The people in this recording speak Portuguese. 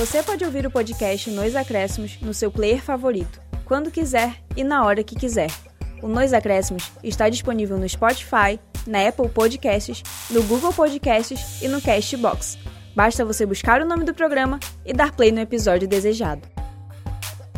Você pode ouvir o podcast Nois Acréscimos no seu player favorito, quando quiser e na hora que quiser. O Nois Acréscimos está disponível no Spotify, na Apple Podcasts, no Google Podcasts e no Castbox. Basta você buscar o nome do programa e dar play no episódio desejado.